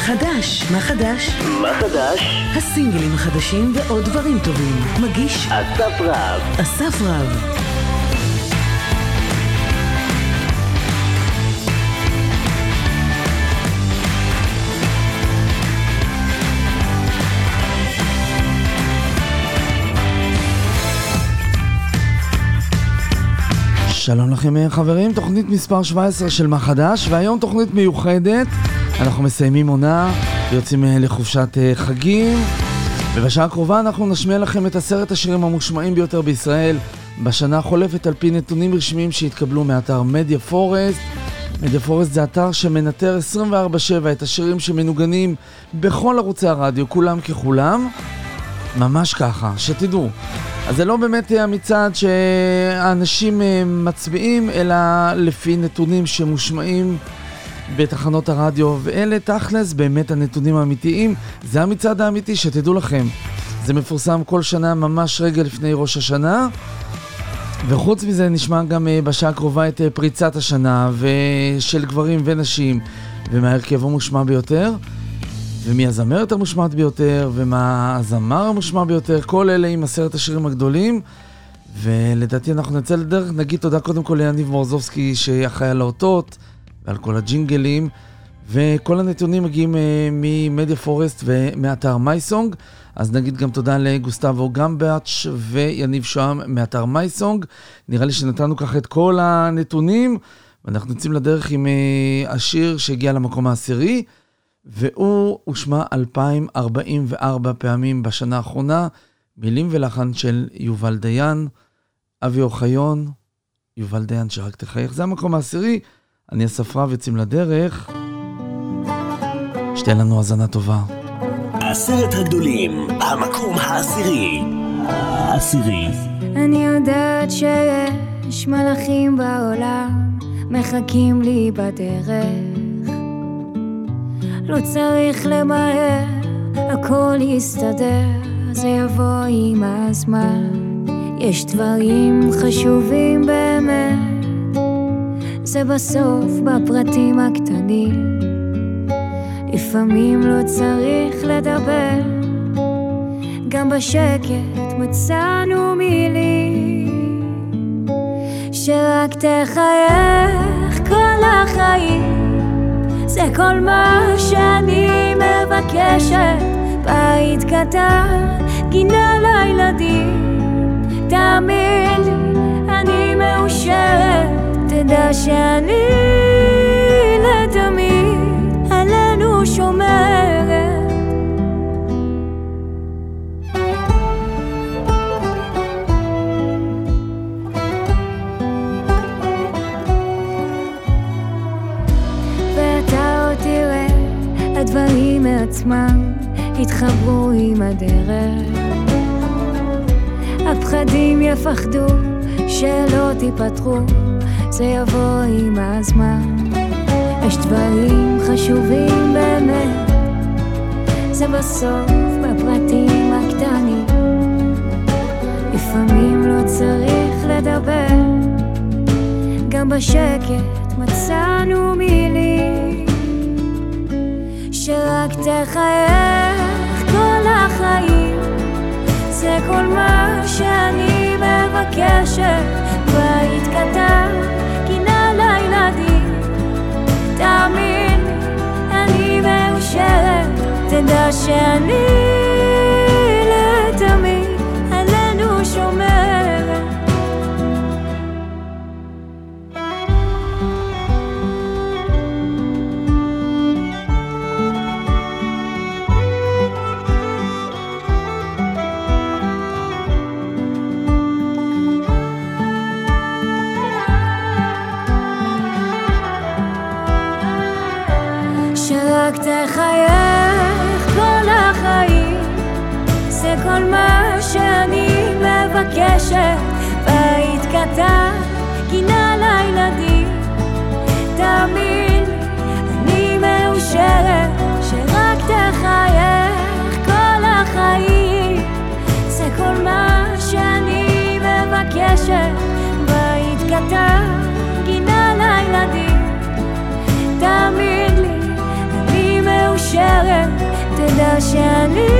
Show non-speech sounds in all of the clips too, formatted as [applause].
חדש? מה חדש? מה חדש? הסינגלים החדשים ועוד דברים טובים. מגיש אסף רב. אסף רב. שלום לכם חברים, תוכנית מספר 17 של מה חדש, והיום תוכנית מיוחדת. אנחנו מסיימים עונה ויוצאים אה, לחופשת אה, חגים, ובשעה הקרובה אנחנו נשמיע לכם את עשרת השירים המושמעים ביותר בישראל בשנה החולפת על פי נתונים רשמיים שהתקבלו מאתר מדיה פורסט. מדיה פורסט זה אתר שמנטר 24/7 את השירים שמנוגנים בכל ערוצי הרדיו, כולם ככולם. ממש ככה, שתדעו. אז זה לא באמת המצעד שהאנשים אה, מצביעים, אלא לפי נתונים שמושמעים בתחנות הרדיו, ואלה תכלס באמת הנתונים האמיתיים. זה המצעד האמיתי, שתדעו לכם. זה מפורסם כל שנה ממש רגע לפני ראש השנה. וחוץ מזה נשמע גם אה, בשעה הקרובה את אה, פריצת השנה ושל גברים ונשים ומההרכב המושמע ביותר. ומי הזמרת המושמעת ביותר, ומה הזמר המושמע ביותר, כל אלה עם עשרת השירים הגדולים. ולדעתי אנחנו נצא לדרך, נגיד תודה קודם כל ליניב מורזובסקי שאחראי על האותות ועל כל הג'ינגלים. וכל הנתונים מגיעים uh, ממדיה פורסט ומאתר מייסונג. אז נגיד גם תודה לגוסטבו גמבאץ' ויניב שוהם מאתר מייסונג. נראה לי שנתנו ככה את כל הנתונים, ואנחנו יוצאים לדרך עם uh, השיר שהגיע למקום העשירי. והוא הושמע 2,044 פעמים בשנה האחרונה, מילים ולחן של יובל דיין, אבי אוחיון, יובל דיין שרק תחייך. זה המקום העשירי, אני אסף רב, יוצאים לדרך. שתהיה לנו האזנה טובה. עשרת הגדולים, המקום העשירי. העשירי. אני יודעת שיש מלאכים בעולם, מחכים לי בדרך. לא צריך למהר, הכל יסתדר, זה יבוא עם הזמן. יש דברים חשובים באמת, זה בסוף בפרטים הקטנים. לפעמים לא צריך לדבר, גם בשקט מצאנו מילים שרק תחייך כל החיים. זה כל מה שאני מבקשת, בית קטן, גינה לילדים. תאמין לי, אני מאושרת, תדע שאני לתמיד עלינו שומרת. הדברים מעצמם יתחברו עם הדרך. הפחדים יפחדו שלא תיפתחו, זה יבוא עם הזמן. יש דברים חשובים באמת, זה בסוף בפרטים הקטנים. לפעמים לא צריך לדבר, גם בשקט מצאנו מילים. שרק תחייך כל החיים זה כל מה שאני מבקשת בית קטן, תאמין, אני מאושרת תדע שאני מבקשת בית קטן, גינה לילדים. לי, אני מאושרת שרק תחייך כל החיים. זה כל מה שאני מבקשת. בית קטן, גינה לי, אני מאושרת. שאני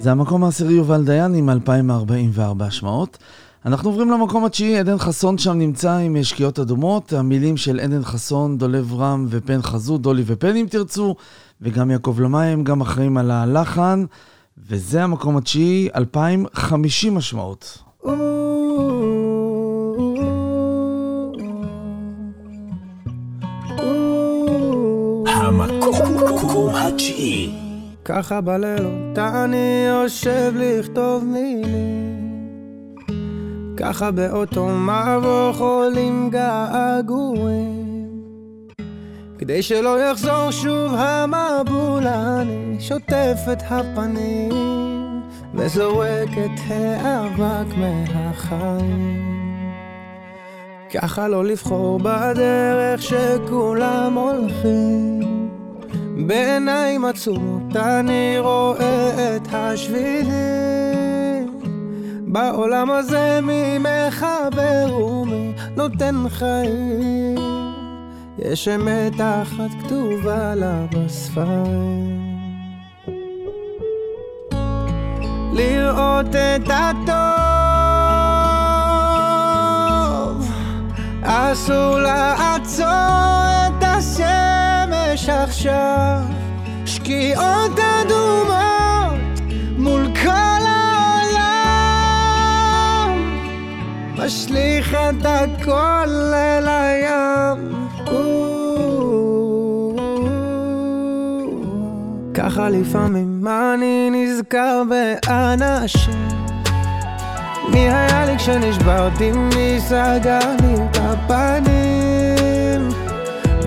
זה המקום העשירי יובל דיין עם 2,044 שמעות. אנחנו עוברים למקום התשיעי, עדן חסון שם נמצא עם שקיעות אדומות, המילים של עדן חסון, דולב רם ופן חזו, דולי ופן אם תרצו, וגם יעקב למאי הם גם אחראים על הלחן, וזה המקום התשיעי, 2,050 משמעות. המקום התשיעי. ככה בלילות. אני יושב לכתוב מילים. ככה באותו מבוך עולים געגועים. כדי שלא יחזור שוב המבול אני שוטף את הפנים וזורק את האבק מהחיים. ככה לא לבחור בדרך שכולם הולכים בעיניים עצומות אני רואה את השבילים בעולם הזה מי מחבר ומי נותן חיים? יש אמת אחת כתובה לה בספרים. לראות את הטוב אסור לעצור את השמש עכשיו. שקיעות אדומות מול כל העולם. משליך את הכל אל הים. ככה לפעמים אני נזכר באנשים. מי היה לי כשנשברתי, מי סגר לי את הפנים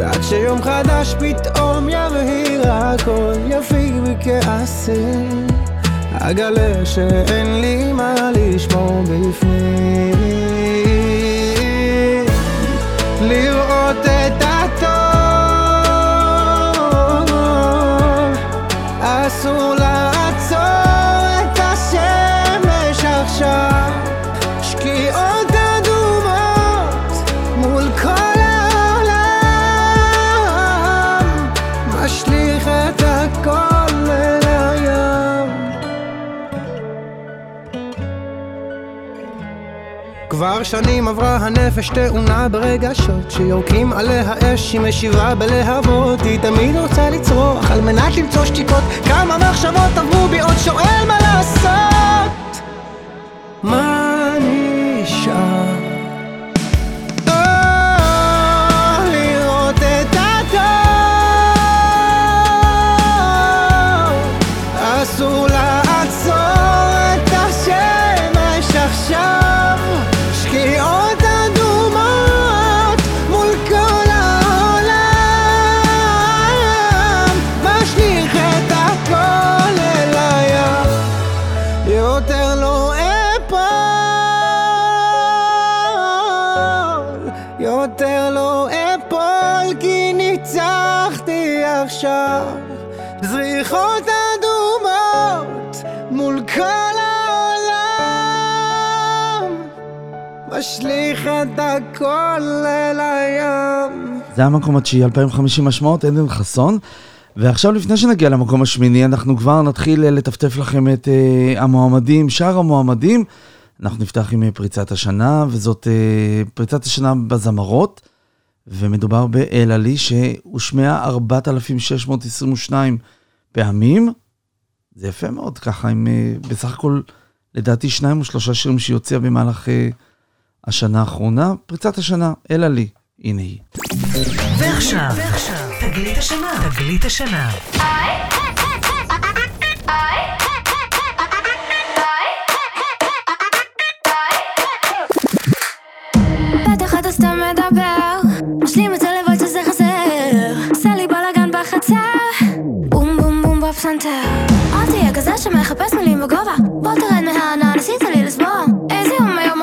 ועד שיום חדש פתאום יבהיר הכל יפיג בכעסים אגלה שאין לי מה לשמור בפנים. לראות את הטוב אסור לעצור כבר שנים עברה הנפש תאונה ברגשות שיורקים עליה אש היא משיבה בלהבות. היא תמיד רוצה לצרוח על מנת למצוא שתיקות. כמה מחשבות עברו בי עוד שואל מה לעשות. מה נשאר? משליך את הכל אל הים זה המקום התשיעי, 2,050 משמעות, עדן חסון. ועכשיו לפני שנגיע למקום השמיני, אנחנו כבר נתחיל אה, לטפטף לכם את uh, המועמדים, שאר המועמדים. אנחנו נפתח עם אה, פריצת השנה, וזאת uh, פריצת השנה בזמרות, ומדובר באלה לי, שהושמעה 4,622 פעמים. זה יפה מאוד, ככה, עם uh, בסך הכל, לדעתי, שניים או שלושה שירים שהיא הוציאה במהלך uh, השנה האחרונה. פריצת השנה, אלה לי, הנה היא. ועכשיו, תגלית השנה, תגלית השנה. סתם מדבר משלים את זה לבד שזה חסר עושה לי בלאגן בחצר בום בום בום בפסנתר אל תהיה כזה שמחפש מילים בגובה בוא תרד מהענן עשית לי לסבוע איזה יום היום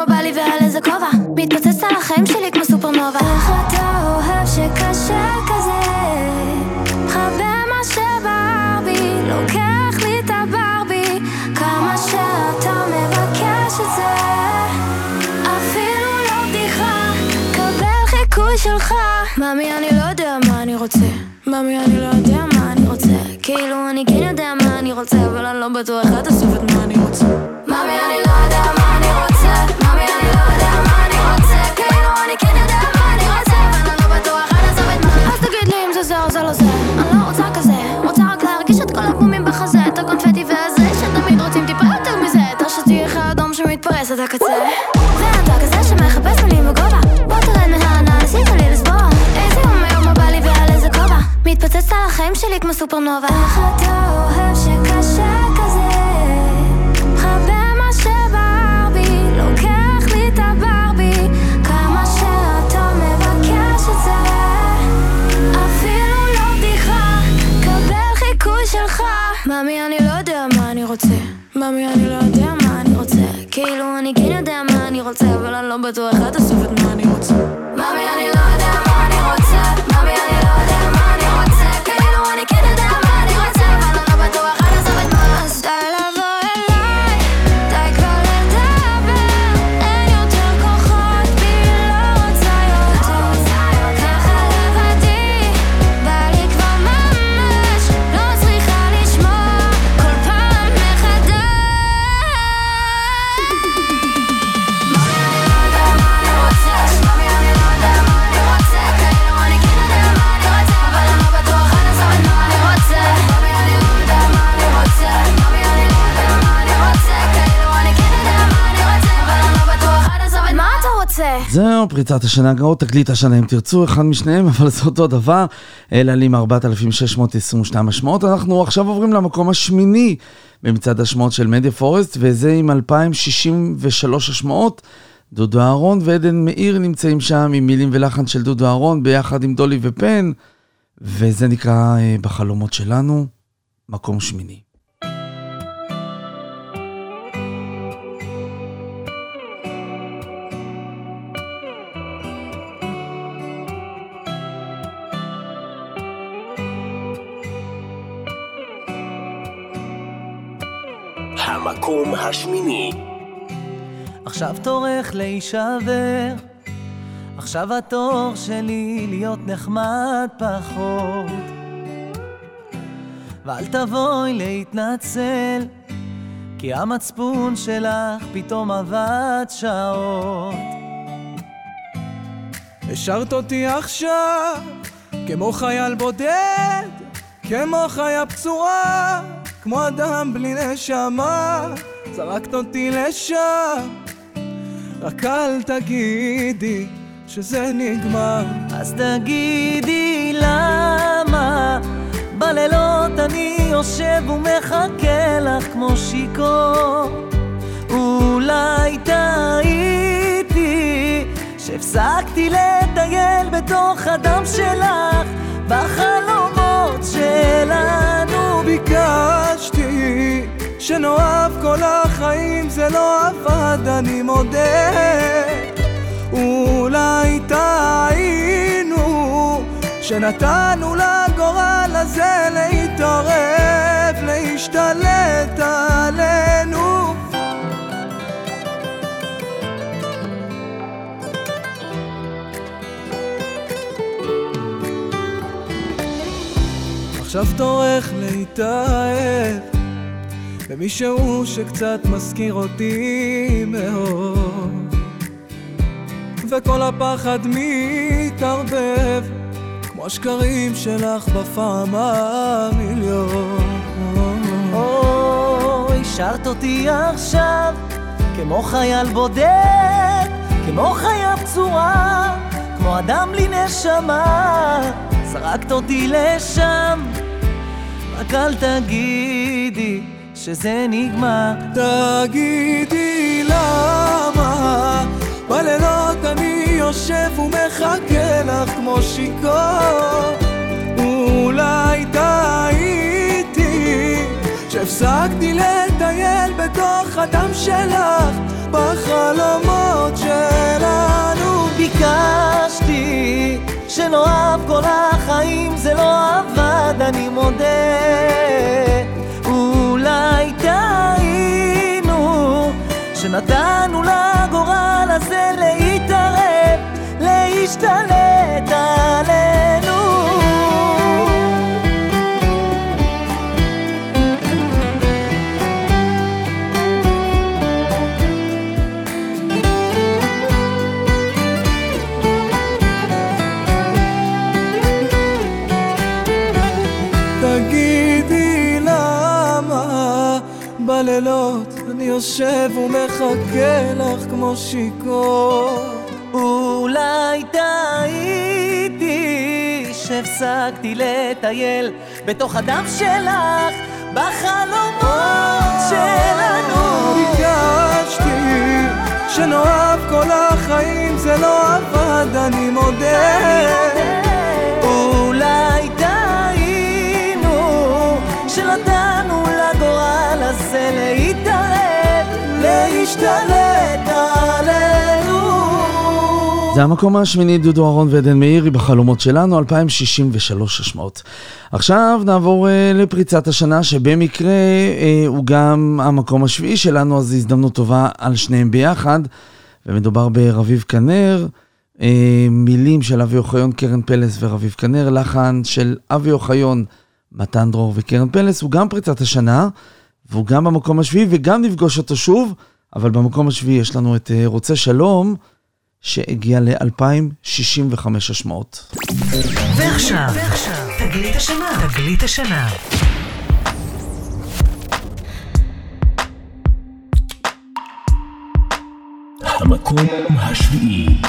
מתפוצצת על החיים שלי כמו סופרנובה. איך אתה אוהב שקשה כזה? חבר מה שבער בי לוקח לי את הברבי כמה שאתה מבקש את זה אפילו לא בדיחה, קבל חיקוי שלך. מאמי אני לא יודע מה אני רוצה. מאמי אני לא יודע מה אני רוצה. כאילו אני כן יודע מה אני רוצה אבל אני לא בטוח עד הסוף את מה אני רוצה. מאמי אני לא יודע מה זה או זה לא זה. אני לא רוצה כזה רוצה רק להרגיש את כל הבומים בחזה את הקונפטי והזה שתמיד רוצים טיפה יותר מזה. את השתי אחד אדום שמתפרס עד הקצה. ואתה כזה שמחפש מילים בגובה בוא תרד מהענן עשית לי לסבוע איזה יום היום בא לי ועל איזה כובע. מתפוצץ על החיים שלי כמו סופרנובה. איך אתה אוהב שקשה רוצה. מאמי אני לא יודע מה אני רוצה. כאילו אני כן יודע מה אני רוצה אבל אני לא בטוח עד הסוף את רוצה? זהו, פריצת השנה, או תגלית השנה אם תרצו, אחד משניהם, [laughs] אבל זה אותו דבר. אלה עלים 4,622 השמעות. אנחנו עכשיו עוברים למקום השמיני במצעד השמעות של מדיה פורסט, וזה עם 2,063 השמעות. דודו אהרון ועדן מאיר נמצאים שם עם מילים ולחן של דודו אהרון ביחד עם דולי ופן, וזה נקרא אה, בחלומות שלנו, מקום שמיני. המקום השמיני. עכשיו תורך להישבר, עכשיו התור שלי להיות נחמד פחות. ואל תבואי להתנצל, כי המצפון שלך פתאום עבד שעות. השארת אותי עכשיו כמו חייל בודד, כמו חיה פצועה, כמו אדם בלי נשמה, זרקת אותי לשם, רק אל תגידי שזה נגמר. אז תגידי למה בלילות אני יושב ומחכה לך כמו שיכור אולי טעיתי שהפסקתי לטייל בתוך הדם שלך בחלומות שלנו ביקשתי שנאהב כל החיים, זה לא עבד, אני מודה. אולי טעינו, שנתנו לגורל הזה להתערב, להשתלט עלינו. עכשיו תורך להתאהב במישהו שקצת מזכיר אותי מאוד. וכל הפחד מתערבב כמו השקרים שלך בפעם המיליון. או, השארת אותי עכשיו כמו חייל בודד, כמו חיה פצועה, כמו אדם בלי נשמה, זרקת אותי לשם, רק אל תגידי שזה נגמר. תגידי למה בלילות אני יושב ומחכה לך כמו שיכור. אולי טעיתי שהפסקתי לטייל בתוך הדם שלך בחלומות שלנו. ביקשתי שנאהב כל החיים, זה לא עבד, אני מודה. אולי טעינו, שנתנו לגורל הזה להתערב, להשתלט עלינו ומחכה לך כמו שיכור. אולי טעיתי שהפסקתי לטייל בתוך הדם שלך בחלומות שלנו. ביקשתי שנאהב כל החיים זה לא עבד אני מודה זה המקום השמיני, דודו אהרון ועדן מאירי בחלומות שלנו, 2063 השמעות. עכשיו נעבור uh, לפריצת השנה, שבמקרה uh, הוא גם המקום השביעי שלנו, אז זו הזדמנות טובה על שניהם ביחד. ומדובר ברביב כנר, uh, מילים של אבי אוחיון, קרן פלס ורביב כנר, לחן של אבי אוחיון, מתן דרור וקרן פלס, הוא גם פריצת השנה, והוא גם במקום השביעי, וגם נפגוש אותו שוב, אבל במקום השביעי יש לנו את uh, רוצה שלום. שהגיע ל-2065 השמעות. ועכשיו, תגלית השנה, תגלית השנה. המקום השביעי.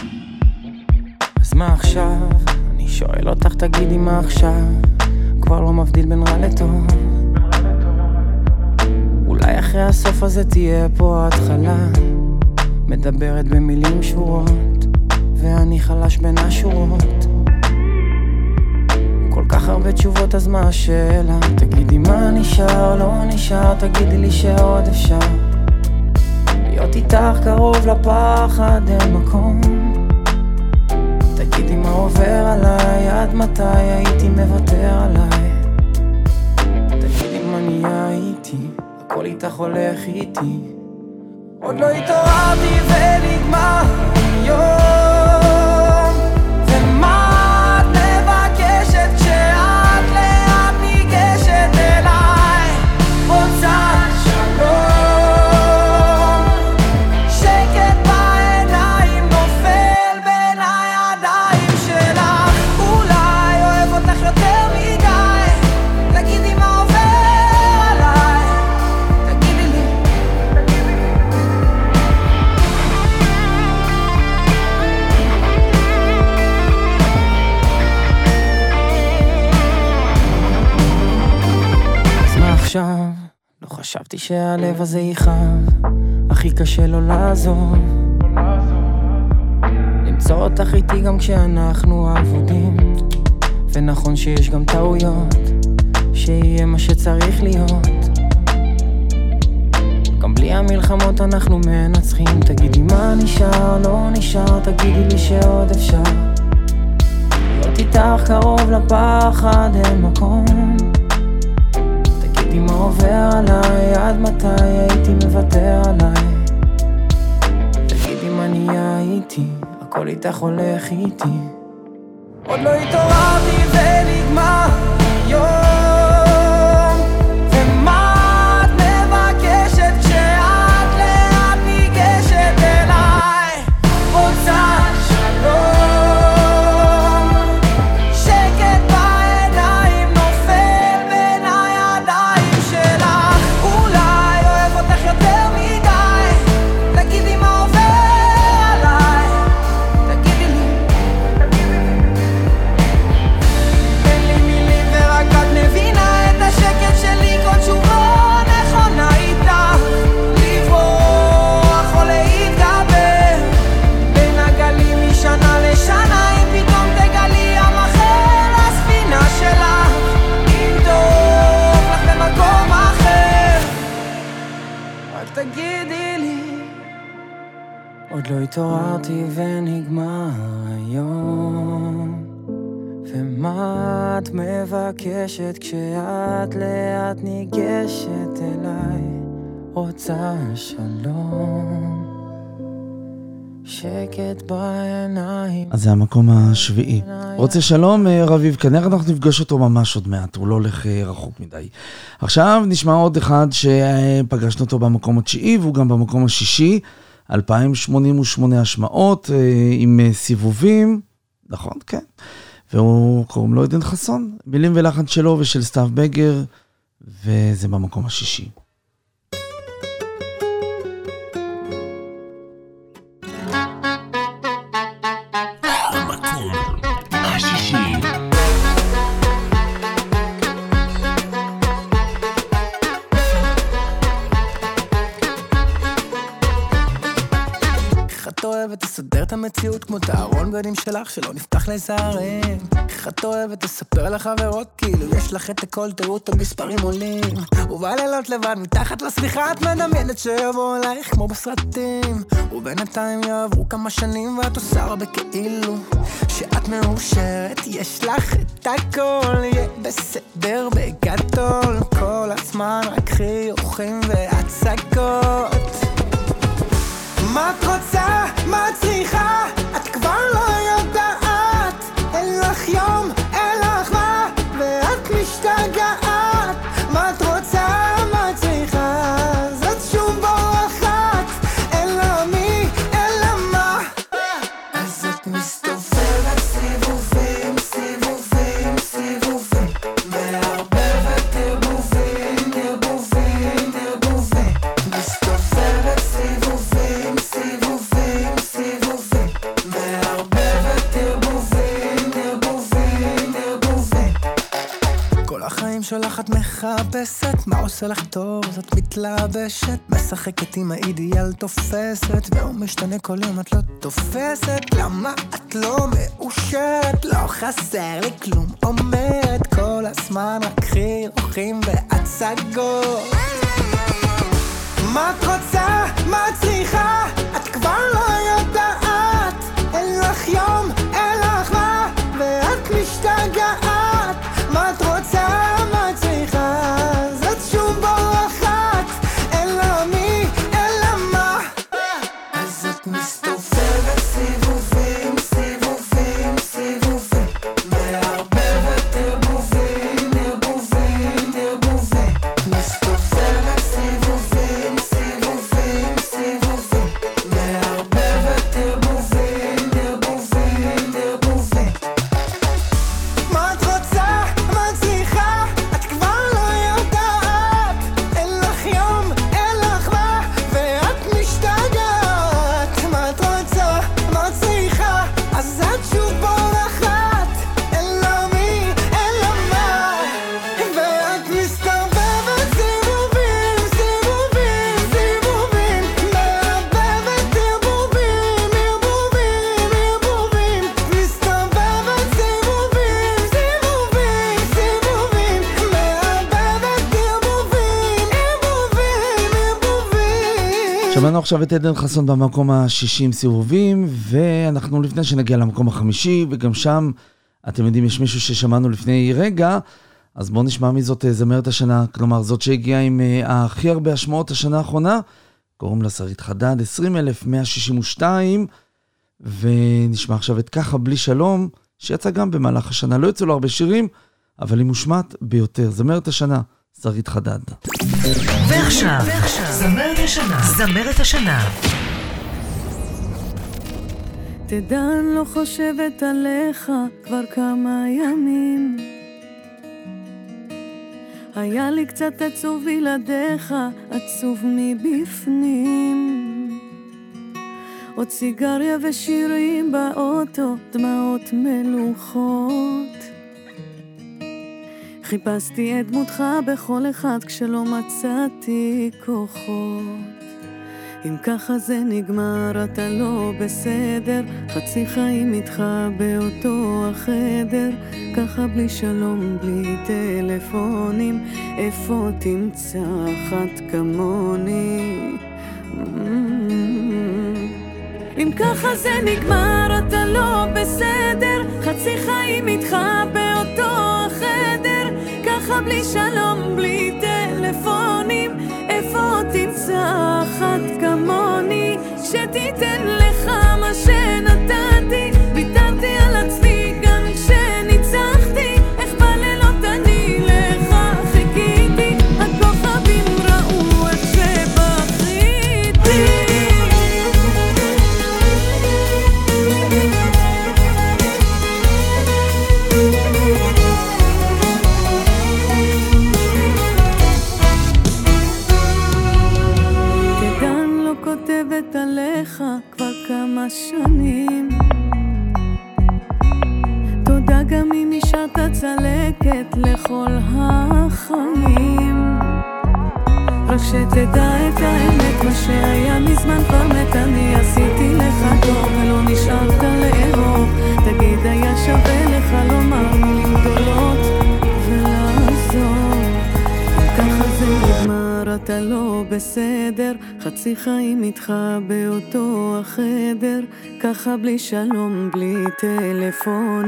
אז מה עכשיו? אני שואל אותך, תגידי מה עכשיו? כבר לא מבדיל בין רע לטוב. אולי אחרי הסוף הזה תהיה פה התחלה. מדברת במילים שורות, ואני חלש בין השורות. כל כך הרבה תשובות, אז מה השאלה? תגידי מה נשאר, לא נשאר, תגידי לי שעוד אפשר. להיות איתך קרוב לפחד, אין מקום. תגידי מה עובר עליי, עד מתי הייתי מוותר עליי. תגידי מה נהיה איתי, הכל איתך הולך איתי. עוד לא התעוררתי ונגמר היום חשבתי שהלב הזה יכאב, הכי קשה לו לעזוב. למצוא אותך איתי גם כשאנחנו אבודים, ונכון שיש גם טעויות, שיהיה מה שצריך להיות. גם בלי המלחמות אנחנו מנצחים, תגידי מה נשאר, לא נשאר, תגידי לי שעוד אפשר. להיות איתך קרוב לפחד, אין מקום. תגידי מה עובר עליי, עד מתי הייתי מוותר עליי. תגידי מה נהיה איתי, הכל איתך הולך איתי. עוד לא התעוררתי ונגמר היום התעוררתי ונגמר היום ומה את מבקשת כשאת לאט ניגשת אליי רוצה שלום שקט בעיניים. אז זה המקום השביעי. רוצה שלום, אה, רביב כנראה אנחנו נפגוש אותו ממש עוד מעט, הוא לא הולך אה, רחוק מדי. עכשיו נשמע עוד אחד שפגשנו אותו במקום התשיעי, והוא גם במקום השישי, 2088 השמעות אה, עם סיבובים, נכון, כן. והוא קוראים לו עדן חסון, מילים ולחן שלו ושל סתיו בגר, וזה במקום השישי. שלך שלא נפתח לזערם איך את אוהבת לספר לחברות כאילו יש לך את הכל תראו המספרים עולים. ובלילות לבד מתחת לשמיכה את מדמיינת שיבוא אלייך כמו בסרטים. ובינתיים יעברו כמה שנים ואת עושה הרבה כאילו שאת מאושרת. יש לך את הכל יהיה בסדר בגדול. כל הזמן רק חיוכים והצגות. מה את רוצה? מה את צריכה? את כבר לא החיים שלך את מחפשת? מה עושה לך טוב? אז את מתלבשת. משחקת עם האידיאל תופסת. והוא משתנה כל יום את לא תופסת. למה את לא מאושרת? לא חסר לי כלום אומרת. כל הזמן רק חיוכים והצגות. מה את רוצה? מה את צריכה? את כבר לא יודעת. אין לך יום, שמענו עכשיו את עדן חסון במקום ה-60 סיבובים, ואנחנו לפני שנגיע למקום החמישי, וגם שם, אתם יודעים, יש מישהו ששמענו לפני רגע, אז בואו נשמע מי זאת אה, זמרת השנה, כלומר זאת שהגיעה עם אה, הכי הרבה השמעות השנה האחרונה, קוראים לה שרית חדד, 20,162, ונשמע עכשיו את ככה בלי שלום, שיצא גם במהלך השנה, לא יצאו לו הרבה שירים, אבל היא מושמעת ביותר, זמרת השנה, שרית חדד. ועכשיו, זמרת השנה, זמרת השנה. תדע, אני לא חושבת עליך כבר כמה ימים. היה לי קצת עצוב בלעדיך, עצוב מבפנים. עוד סיגריה ושירים באוטו, דמעות מלוכות. חיפשתי את דמותך בכל אחד כשלא מצאתי כוחות. אם ככה זה נגמר, אתה לא בסדר, חצי חיים איתך באותו החדר, ככה בלי שלום, בלי טלפונים, איפה תמצא אחת כמוני? אם ככה זה נגמר, אתה לא בסדר, חצי חיים איתך באותו החדר, ככה בלי שלום, בלי טלפונים, איפה תמצא אחת כמוני, שתיתן לך מה שנתן. טלפונים.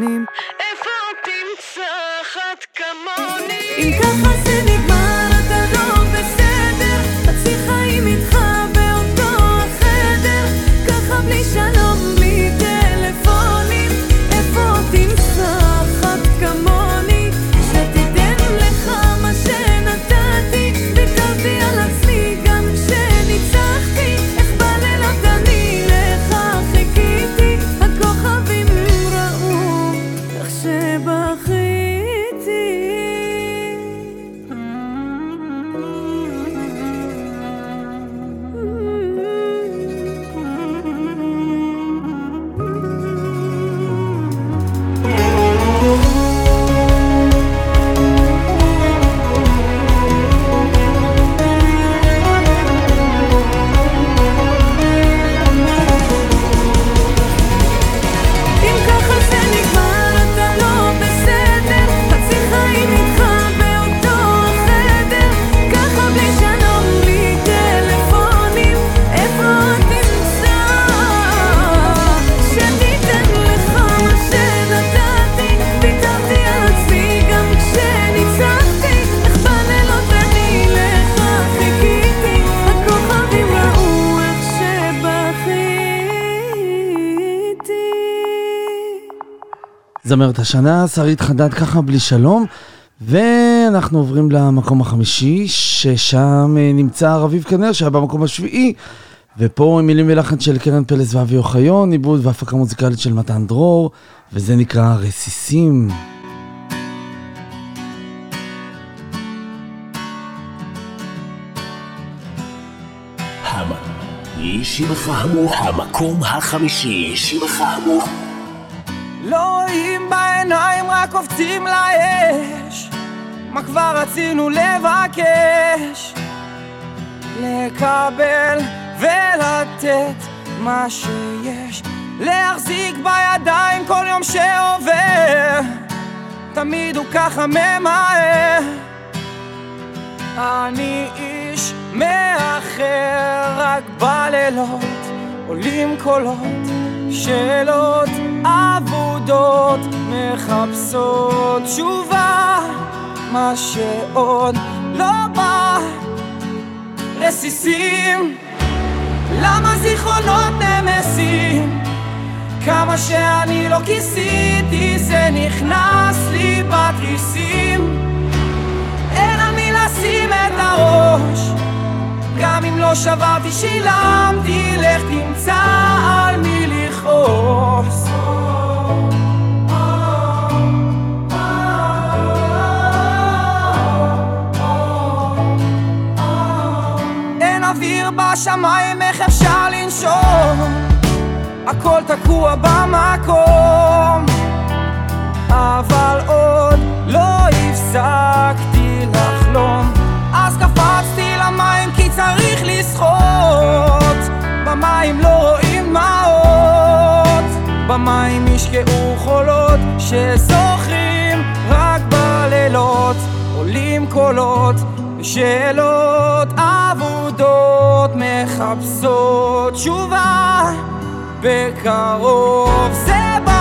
זמרת השנה, שרית חדד ככה בלי שלום. ואנחנו עוברים למקום החמישי, ששם אה, נמצא רביב כנר, שהיה במקום השביעי. ופה עם מילים ולחן של קרן פלס ואבי אוחיון, עיבוד והפקה מוזיקלית של מתן דרור, וזה נקרא רסיסים. המקום החמישי, שמך המוך. לא רואים בעיניים, רק קופצים לאש. מה כבר רצינו לבקש? לקבל ולתת מה שיש. להחזיק בידיים כל יום שעובר. תמיד הוא ככה ממהר. אני איש מאחר, רק בלילות עולים קולות, שאלות אבודות מחפשות תשובה, מה שעוד לא בא. רסיסים, למה זיכרונות נמסים? כמה שאני לא כיסיתי זה נכנס לי בתריסים אין על מי לשים את הראש גם אם לא שברתי שילמתי לך תמצא על מי לכעוס. אין אוויר בשמיים איך אפשר לנשום? הכל תקוע במקום. אבל עוד לא הפסקתי לחלום. אז קפצתי למים כי צריך לשחות. במים לא רואים דמעות במים ישקעו חולות שזוכרים רק בלילות. עולים קולות ושאלות אבודות מחפשות תשובה בקרוב. זה בא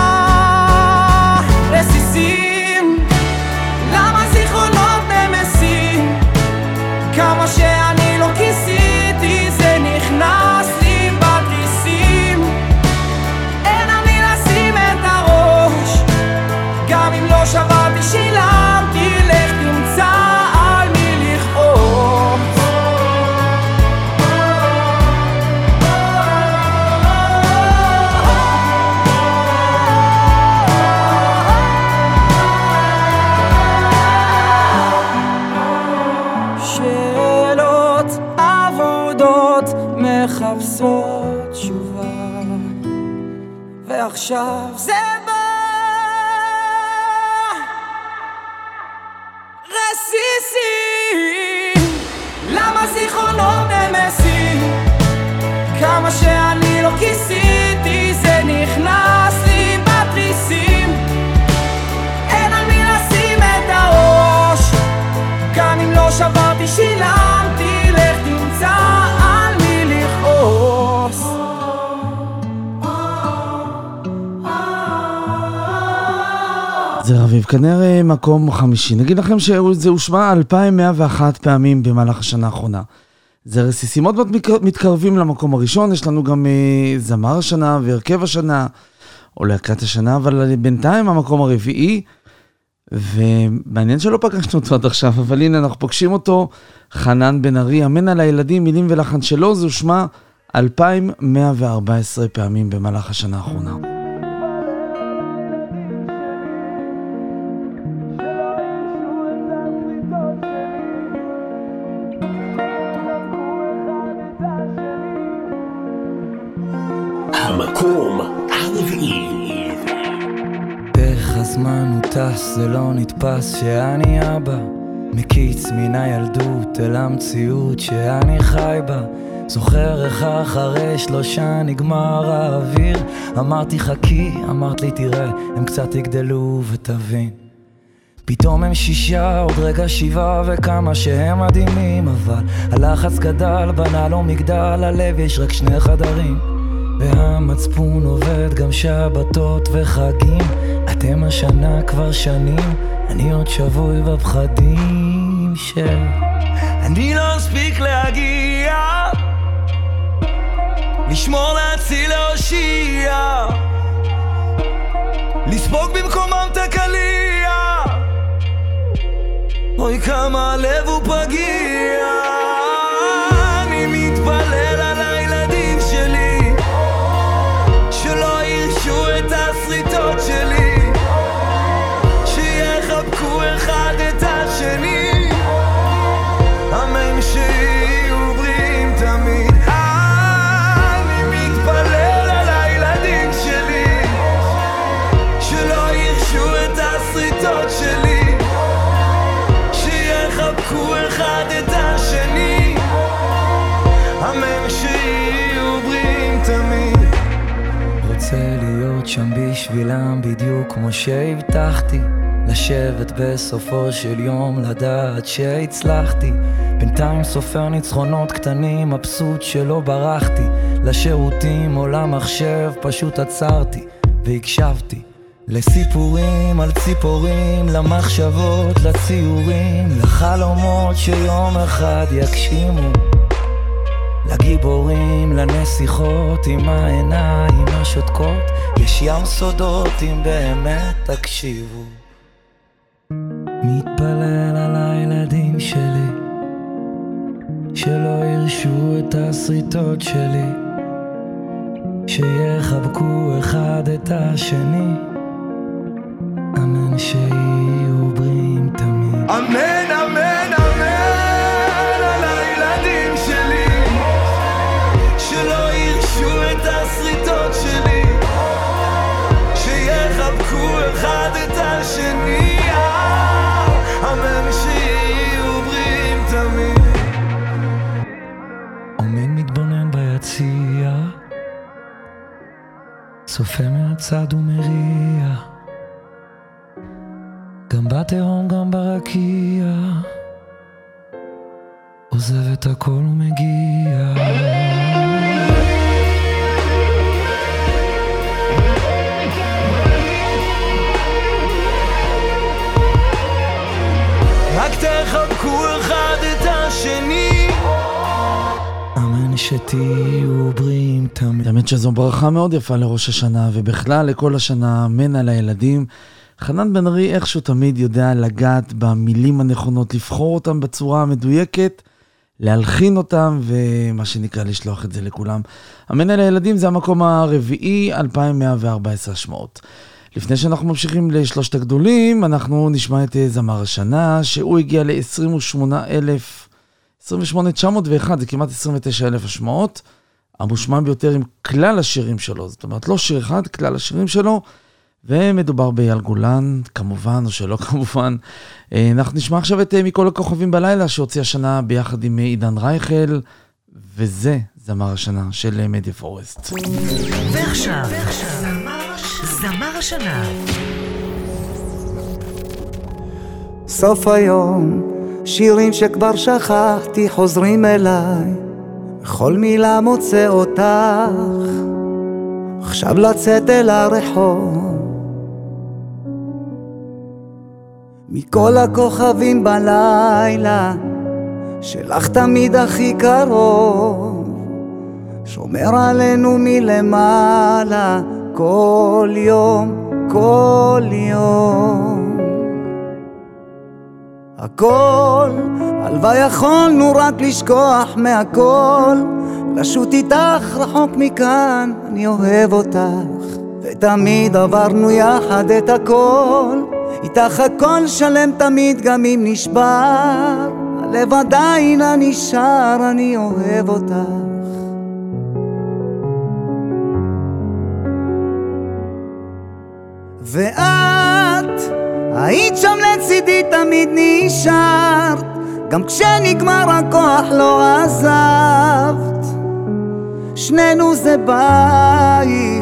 ועכשיו כנראה מקום חמישי. נגיד לכם שזה הושמע 2,101 פעמים במהלך השנה האחרונה. זה רסיסים עוד מעט מתקרבים למקום הראשון, יש לנו גם אה, זמר השנה והרכב השנה, או להקת השנה, אבל בינתיים המקום הרביעי, ומעניין שלא פגשנו אותו עד עכשיו, אבל הנה אנחנו פוגשים אותו, חנן בן ארי, אמן על הילדים, מילים ולחן שלו, זה הושמע 2,114 פעמים במהלך השנה האחרונה. טס, זה לא נתפס שאני אבא. מקיץ מן הילדות אל המציאות שאני חי בה. זוכר איך אחרי שלושה נגמר האוויר. אמרתי חכי, אמרת לי תראה, הם קצת יגדלו ותבין. פתאום הם שישה, עוד רגע שבעה וכמה שהם מדהימים אבל הלחץ גדל, בנה לו מגדל, הלב יש רק שני חדרים והמצפון עובד גם שבתות וחגים. אתם השנה כבר שנים, אני עוד שבוי בפחדים של... אני לא אספיק להגיע. לשמור, להציל, להושיע. לספוג במקומם את הקליע. אוי כמה הלב הוא פגיע בשבילם בדיוק כמו שהבטחתי לשבת בסופו של יום לדעת שהצלחתי. בינתיים סופר ניצחונות קטנים מבסוט שלא ברחתי. לשירותים או למחשב פשוט עצרתי והקשבתי. לסיפורים על ציפורים, למחשבות, לציורים, לחלומות שיום אחד יגשימו לגיבורים, לנסיכות עם העיניים השותקות, יש ים סודות אם באמת תקשיבו. מתפלל על הילדים שלי, שלא ירשו את השריטות שלי, שיחבקו אחד את השני, אמן שיהיו בריאים תמיד. אמן, צופה מהצד ומריע, גם בתהום גם ברקיע, עוזב את הכל ומגיע. רק תחבקו אחד את השני אמן שתהיו בריאים תמיד האמת שזו ברכה מאוד יפה לראש השנה, ובכלל לכל השנה, אמן על הילדים. חנן בן ארי איכשהו תמיד יודע לגעת במילים הנכונות, לבחור אותם בצורה המדויקת, להלחין אותם, ומה שנקרא לשלוח את זה לכולם. אמן על הילדים זה המקום הרביעי, 2114 השמעות. לפני שאנחנו ממשיכים לשלושת הגדולים, אנחנו נשמע את זמר השנה, שהוא הגיע ל-28,000, 28,901, זה כמעט 29,000 השמעות. המושמע ביותר עם כלל השירים שלו. זאת אומרת, לא שיר אחד, כלל השירים שלו. ומדובר באייל גולן, כמובן, או שלא כמובן. אה, אנחנו נשמע עכשיו את אה, מכל הכוכבים בלילה, שהוציא השנה ביחד עם עידן רייכל, וזה זמר השנה של מדיה פורסט. ועכשיו, זמר השנה. סוף היום, שירים שכבר שכחתי חוזרים אליי, בכל מילה מוצא אותך, עכשיו לצאת אל הרחוב. מכל הכוכבים בלילה, שלך תמיד הכי קרוב, שומר עלינו מלמעלה, כל יום, כל יום. הכל, הלוואי יכולנו רק לשכוח מהכל, לשוט איתך רחוק מכאן, אני אוהב אותך, ותמיד עברנו יחד את הכל, איתך הכל שלם תמיד גם אם נשבר, הלב עדיין הנשאר, אני אוהב אותך. ואת היית שם לצידי תמיד נשארת. גם כשנגמר הכוח לא עזבת. שנינו זה בית.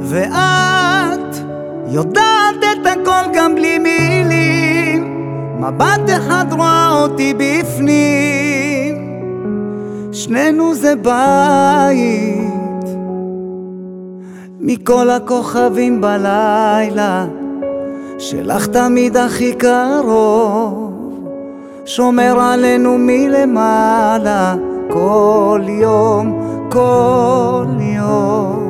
ואת יודעת את הכל גם בלי מילים. מבט אחד רואה אותי בפנים. שנינו זה בית מכל הכוכבים בלילה, שלך תמיד הכי קרוב, שומר עלינו מלמעלה, כל יום, כל יום.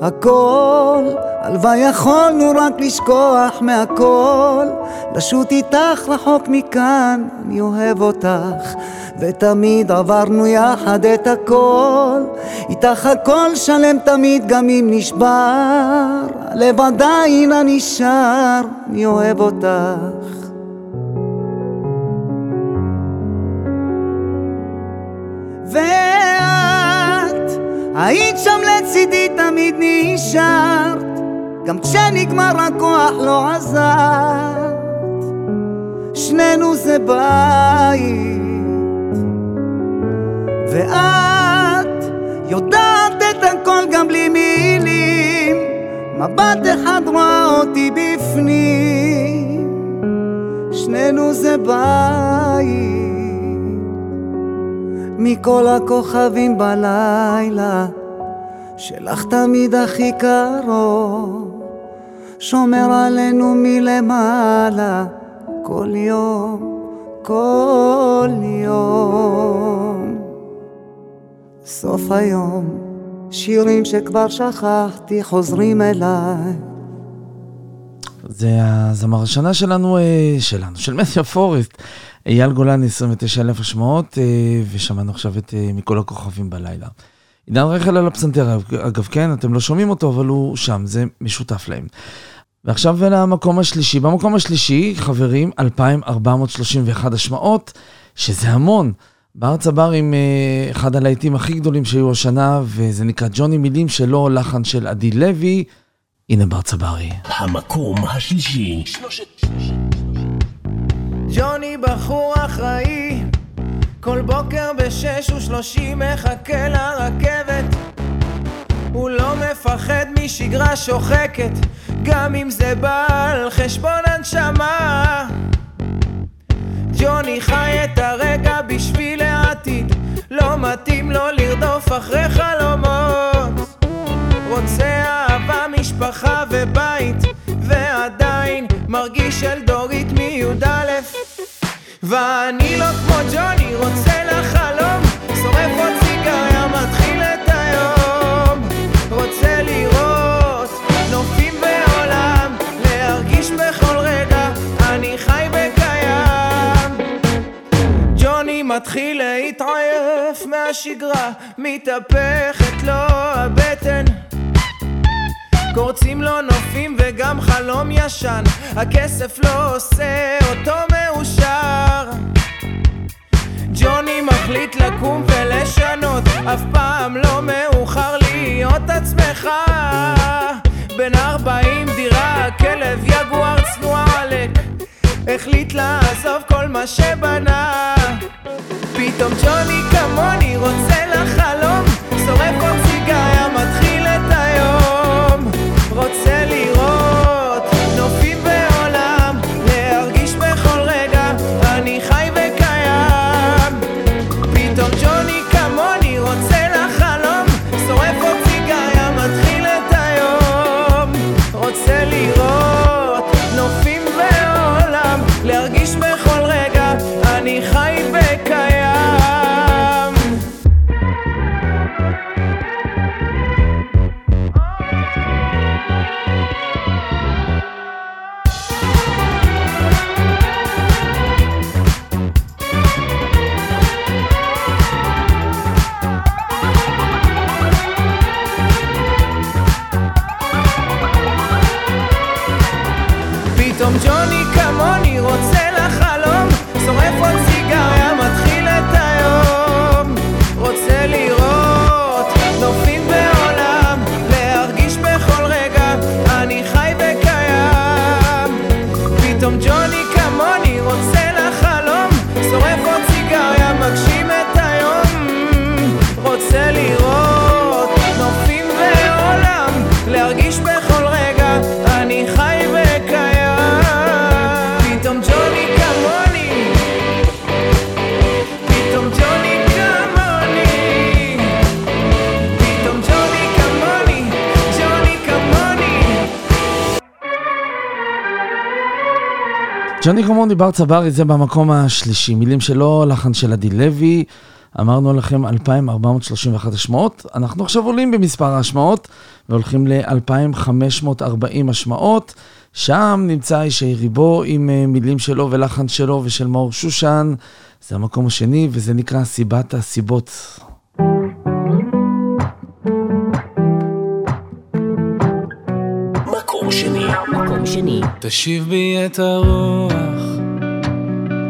הכל, הלוואי יכולנו רק לשכוח מהכל, לשוט איתך רחוק מכאן, אני אוהב אותך, ותמיד עברנו יחד את הכל, איתך הכל שלם תמיד גם אם נשבר, הלב עדיין הנשאר, אני אוהב אותך. ואת היית שם לצידי תמיד נשארת, גם כשנגמר הכוח לא עזרת, שנינו זה בית. ואת יודעת את הכל גם בלי מילים. מבט אחד רואה אותי בפנים. שנינו זה בית. מכל הכוכבים בלילה שלך תמיד הכי קרוב שומר עלינו מלמעלה כל יום, כל יום סוף היום, שירים שכבר שכחתי חוזרים אליי. זה הזמר השנה שלנו, אה, שלנו, של מדיה פורסט. אייל גולן, 29 אלף השמעות, ושמענו עכשיו את אה, מכל הכוכבים בלילה. עידן רחל על הפסנתר, אגב, כן, אתם לא שומעים אותו, אבל הוא שם, זה משותף להם. ועכשיו למקום השלישי. במקום השלישי, חברים, 2,431 השמעות, שזה המון. בר צבר עם uh, אחד הלהיטים הכי גדולים שהיו השנה, וזה נקרא ג'וני מילים שלו, לחן של עדי לוי. הנה בר צברי. המקום השלישי. ג'וני בחור אחראי, כל בוקר בשש ושלושים מחכה לרכבת. הוא לא מפחד משגרה שוחקת, גם אם זה בא על חשבון הנשמה. ג'וני חי את הרגע בשביל העתיד לא מתאים לו לרדוף אחרי חלומות רוצה אהבה, משפחה ובית ועדיין מרגיש אלדורית מי"א ואני לא כמו ג'וני רוצה לחלום. שורף עוד סיגריה מתחיל את היום. רוצה לראות נופים בעולם להרגיש בכל רגע אני חי וקיים. ג'וני מתחיל להתעייף מהשגרה מתהפכת לו הבטן. קורצים לו נופים וגם חלום ישן הכסף לא עושה אותו מאושר ג'וני מחליט לקום ולשנות. אף פעם לא מאוחר להיות עצמך. בן ארבעים דירה, כלב יגואר צנוע עלק. החליט לעזוב כל מה שבנה. פתאום ג'וני כמוני רוצה לחלום. שורף עוד סיגריה ג'וני כמוני בר צברי זה במקום השלישי, מילים שלו, לחן של עדי לוי, אמרנו לכם 2,431 השמעות, אנחנו עכשיו עולים במספר ההשמעות והולכים ל-2,540 השמעות, שם נמצא ישי ריבו עם אה, מילים שלו ולחן שלו ושל מאור שושן, זה המקום השני וזה נקרא סיבת הסיבות. מקום מקום שני. תשיב בי את הרוח,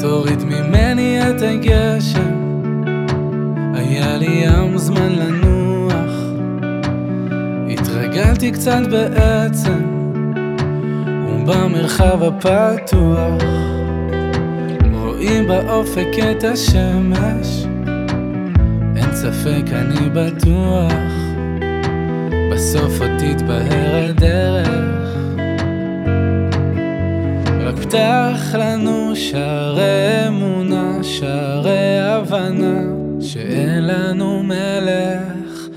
תוריד ממני את הגשם. היה לי ים זמן לנוח, התרגלתי קצת בעצם, ובמרחב הפתוח, רואים באופק את השמש, אין ספק אני בטוח, בסוף עוד תתבהר הדרך. רק פתח לנו שערי אמונה, שערי הבנה, שאין לנו מלך,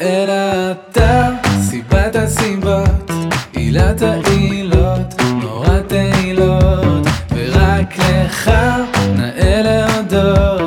אלא אתה, סיבת הסיבות, עילת העילות, נורת העילות, ורק לך נאה להודות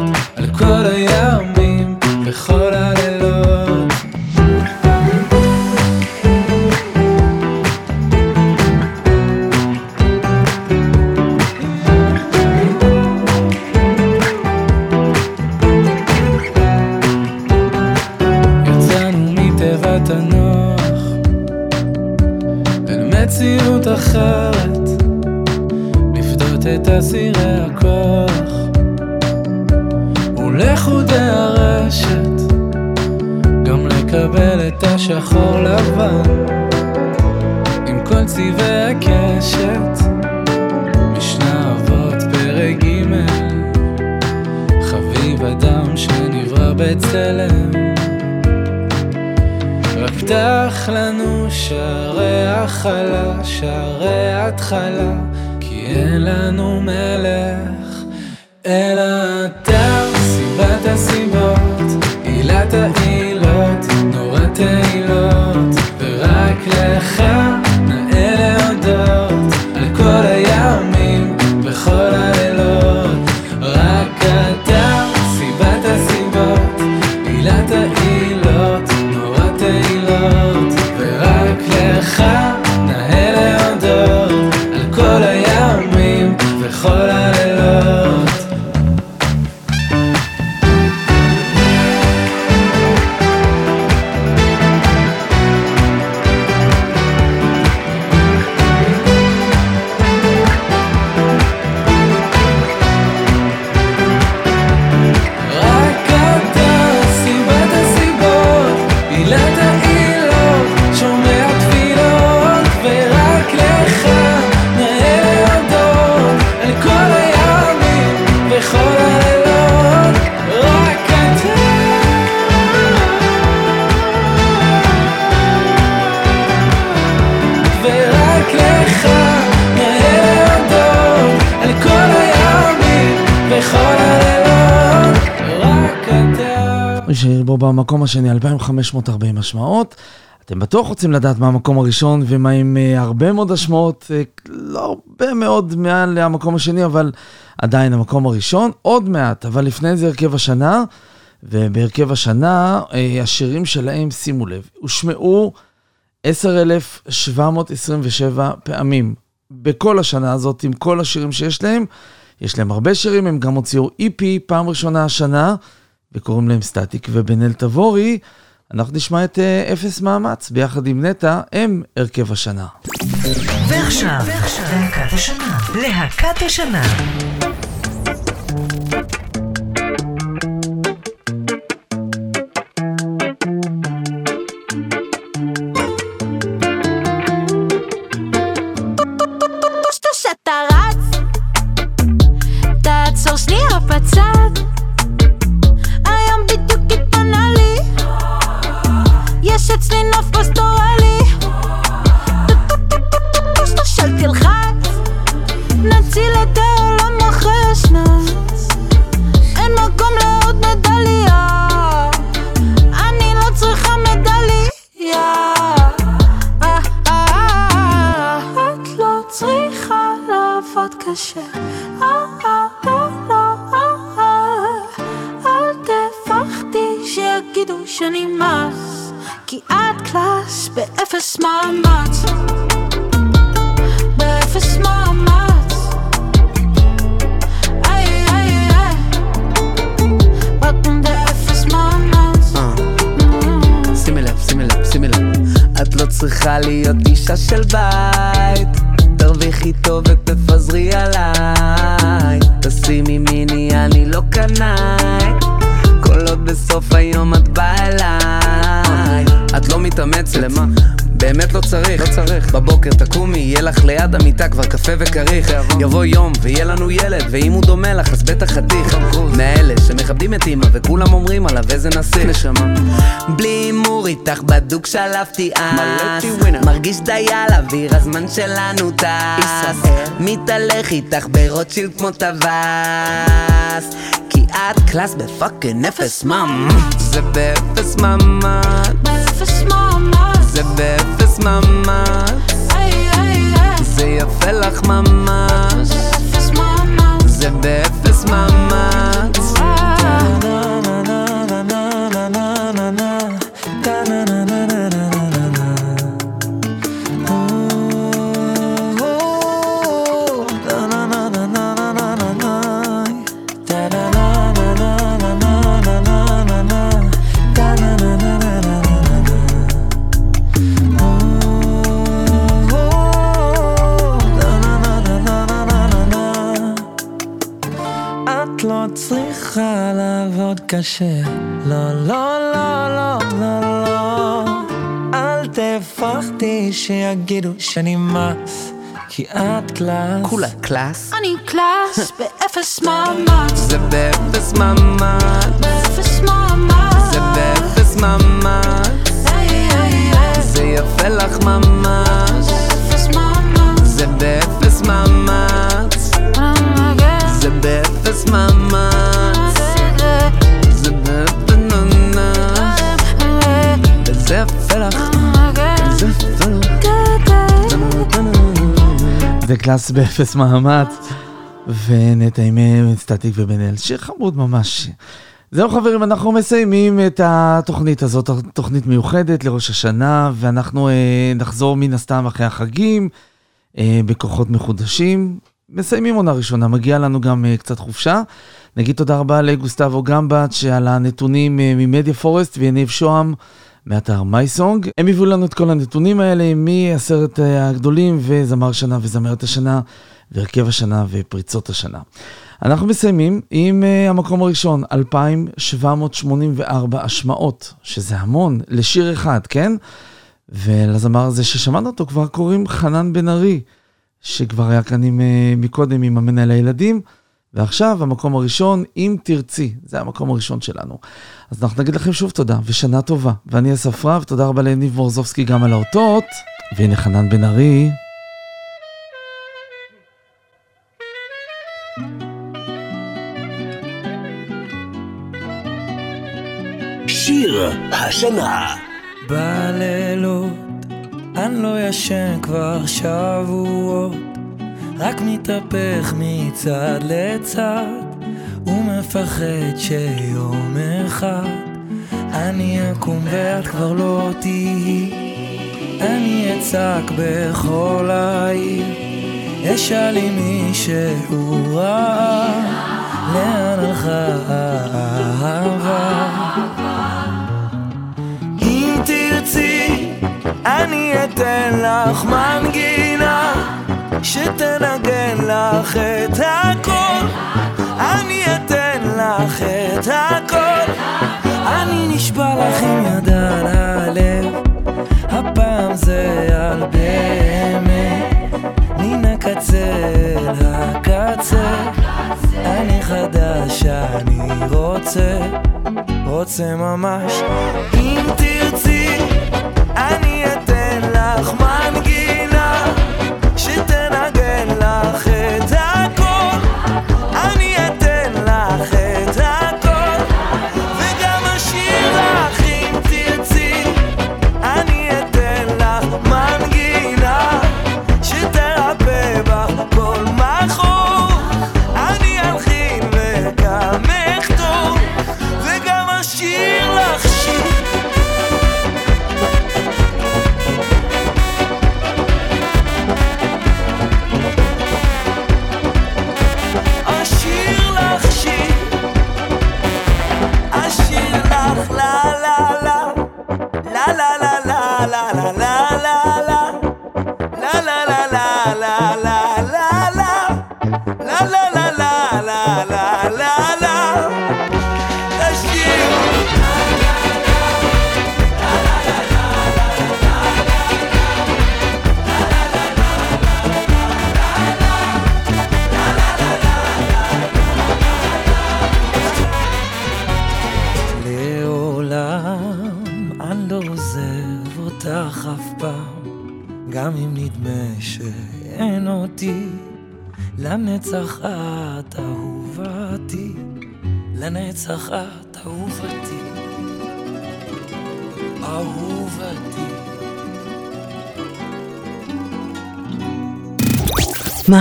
במקום השני 2,540 השמעות. אתם בטוח רוצים לדעת מה המקום הראשון ומה עם uh, הרבה מאוד השמעות, uh, לא הרבה מאוד מעל המקום השני, אבל עדיין המקום הראשון, עוד מעט, אבל לפני זה הרכב השנה, ובהרכב השנה, uh, השירים שלהם, שימו לב, הושמעו 10,727 פעמים בכל השנה הזאת, עם כל השירים שיש להם. יש להם הרבה שירים, הם גם הוציאו EP פעם ראשונה השנה, וקוראים להם סטטיק ובן תבורי. אנחנו נשמע את uh, אפס מאמץ ביחד עם נטע, הם הרכב השנה. ועכשיו, להקת השנה. להקת השנה. של בית. תרוויחי טוב ותפזרי עליי. תשימי מיני, אני לא קנאי. כל עוד בסוף היום את באה אליי. את לא מתאמצת. למה? באמת לא צריך, לא צריך. בבוקר תקומי, יהיה לך ליד המיטה כבר קפה וכריך. יבוא יום ויהיה לנו ילד, ואם הוא דומה לך אז בטח חתיך. מאלה שמכבדים את אמא וכולם אומרים עליו איזה נסיך. נשמה. בלי הימור איתך בדוק שלפתי אס. מרגיש דייל אוויר, הזמן שלנו טס. מתהלך איתך ברוטשילד כמו טווס. כי את קלאס ב fucking אפס מאמץ. זה באפס מאמץ. באפס מאמץ. זה באפס איי. זה יפה לך ממש. זה באפס מאמץ. את קשה. לא, לא, לא, לא, לא, לא. אל תפחדי שיגידו שאני mess, כי את קלאס. כולה קלאס. אני קלאס [laughs] באפס מאמץ. זה באפס מאמץ. באפס מאמץ. זה באפס מאמץ. זה יפה לך ממש. זה קלאס באפס מאמץ, ונטע עם אה, סטטיק ובן אל, שיר חמוד ממש. זהו חברים, אנחנו מסיימים את התוכנית הזאת, תוכנית מיוחדת לראש השנה, ואנחנו אה, נחזור מן הסתם אחרי החגים, אה, בכוחות מחודשים. מסיימים עונה ראשונה, מגיע לנו גם אה, קצת חופשה. נגיד תודה רבה לגוסטבו גמבט על הנתונים אה, מ Media Forest ויניב שוהם. מאתר MySong. הם הביאו לנו את כל הנתונים האלה מעשרת אה, הגדולים וזמר שנה וזמרת השנה והרכב השנה ופריצות השנה. אנחנו מסיימים עם uh, המקום הראשון, 2,784 השמעות, שזה המון, לשיר אחד, כן? ולזמר הזה ששמענו אותו כבר קוראים חנן בן ארי, שכבר היה כאן עם, uh, מקודם עם המנהל הילדים, ועכשיו המקום הראשון, אם תרצי, זה המקום הראשון שלנו. אז אנחנו נגיד לכם שוב תודה, ושנה טובה. ואני אסף רב, תודה רבה לניב מורזובסקי גם על האותות, והנה חנן בן ארי. שיר השנה. בלילות אני לא ישן כבר שבועות, רק מתהפך מצד לצד, ומפחד שיום אחד אני אקום ואת כבר לא תהיי. אני אצעק בכל העיר, אשאל לי מישהו רע, לאן הלכה האהבה? אם תרצי, אני אתן לך מנגינה שתנגן לך את הכל. אני אתן לך את הכל. אני נשבע לך עם יד על הלב, הפעם זה על באמת. מן הקצה אל הקצה, אני חדש, אני רוצה, רוצה ממש. אם תרצי, אני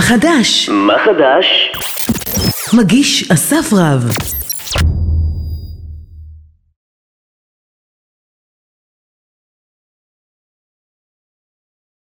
מה חדש? מה חדש? מגיש אסף רב